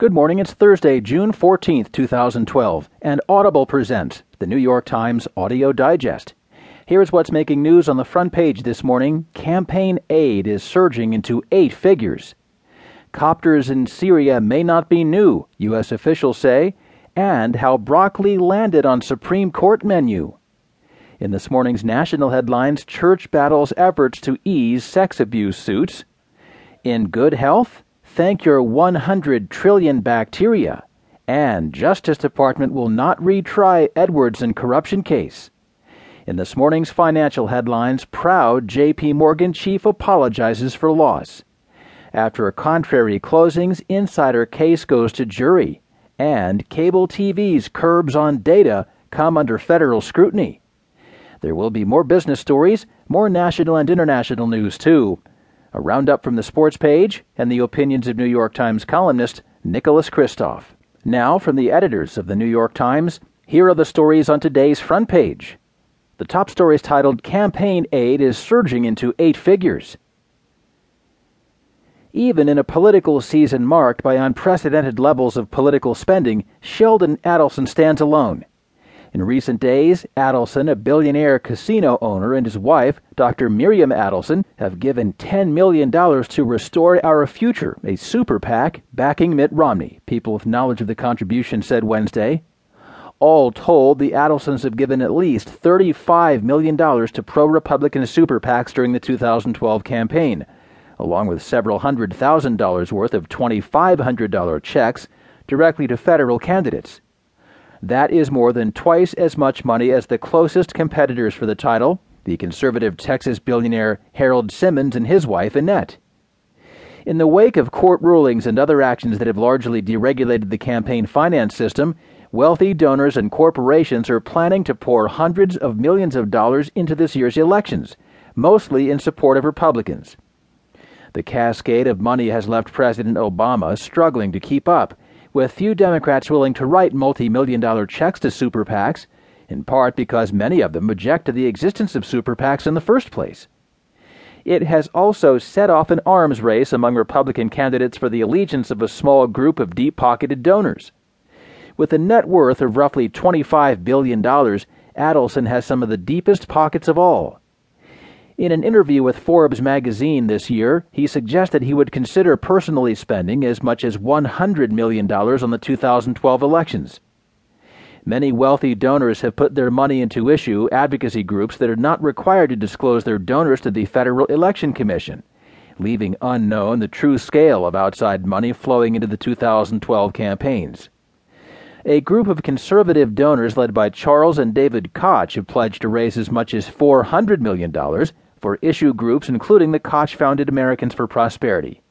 Good morning. It's Thursday, June 14th, 2012, and Audible presents the New York Times Audio Digest. Here's what's making news on the front page this morning. Campaign aid is surging into eight figures. Copters in Syria may not be new, U.S. officials say, and how broccoli landed on Supreme Court menu. In this morning's national headlines, church battles efforts to ease sex abuse suits. In good health, thank your 100 trillion bacteria. And Justice Department will not retry Edwardson corruption case. In this morning's financial headlines, proud JP Morgan chief apologizes for loss. After contrary closings, insider case goes to jury. And cable TV's curbs on data come under federal scrutiny. There will be more business stories, more national and international news, too a roundup from the sports page, and the opinions of New York Times columnist Nicholas Kristof. Now, from the editors of the New York Times, here are the stories on today's front page. The top story is titled Campaign Aid is Surging into Eight Figures. Even in a political season marked by unprecedented levels of political spending, Sheldon Adelson stands alone. In recent days, Adelson, a billionaire casino owner, and his wife, Dr. Miriam Adelson, have given $10 million to Restore Our Future, a super PAC backing Mitt Romney, people with knowledge of the contribution said Wednesday. All told, the Adelsons have given at least $35 million to pro Republican super PACs during the 2012 campaign, along with several hundred thousand dollars worth of $2,500 checks directly to federal candidates. That is more than twice as much money as the closest competitors for the title, the conservative Texas billionaire Harold Simmons and his wife Annette. In the wake of court rulings and other actions that have largely deregulated the campaign finance system, wealthy donors and corporations are planning to pour hundreds of millions of dollars into this year's elections, mostly in support of Republicans. The cascade of money has left President Obama struggling to keep up with few Democrats willing to write multi million dollar checks to super PACs, in part because many of them object to the existence of super PACs in the first place. It has also set off an arms race among Republican candidates for the allegiance of a small group of deep pocketed donors. With a net worth of roughly $25 billion, Adelson has some of the deepest pockets of all. In an interview with Forbes magazine this year, he suggested he would consider personally spending as much as $100 million on the 2012 elections. Many wealthy donors have put their money into issue advocacy groups that are not required to disclose their donors to the Federal Election Commission, leaving unknown the true scale of outside money flowing into the 2012 campaigns. A group of conservative donors led by Charles and David Koch have pledged to raise as much as $400 million for issue groups including the Koch founded Americans for Prosperity.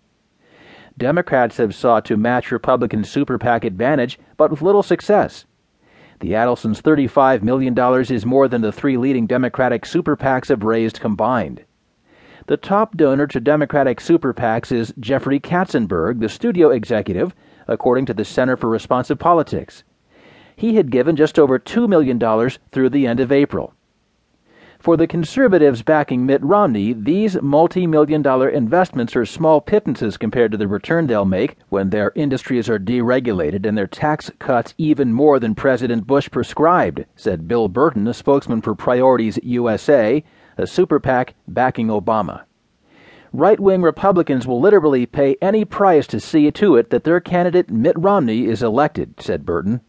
Democrats have sought to match Republican super PAC advantage, but with little success. The Adelsons' $35 million is more than the three leading Democratic super PACs have raised combined. The top donor to Democratic super PACs is Jeffrey Katzenberg, the studio executive, according to the Center for Responsive Politics. He had given just over $2 million through the end of April. For the conservatives backing Mitt Romney, these multi million dollar investments are small pittances compared to the return they'll make when their industries are deregulated and their tax cuts even more than President Bush prescribed, said Bill Burton, a spokesman for Priorities USA, a super PAC backing Obama. Right wing Republicans will literally pay any price to see to it that their candidate Mitt Romney is elected, said Burton.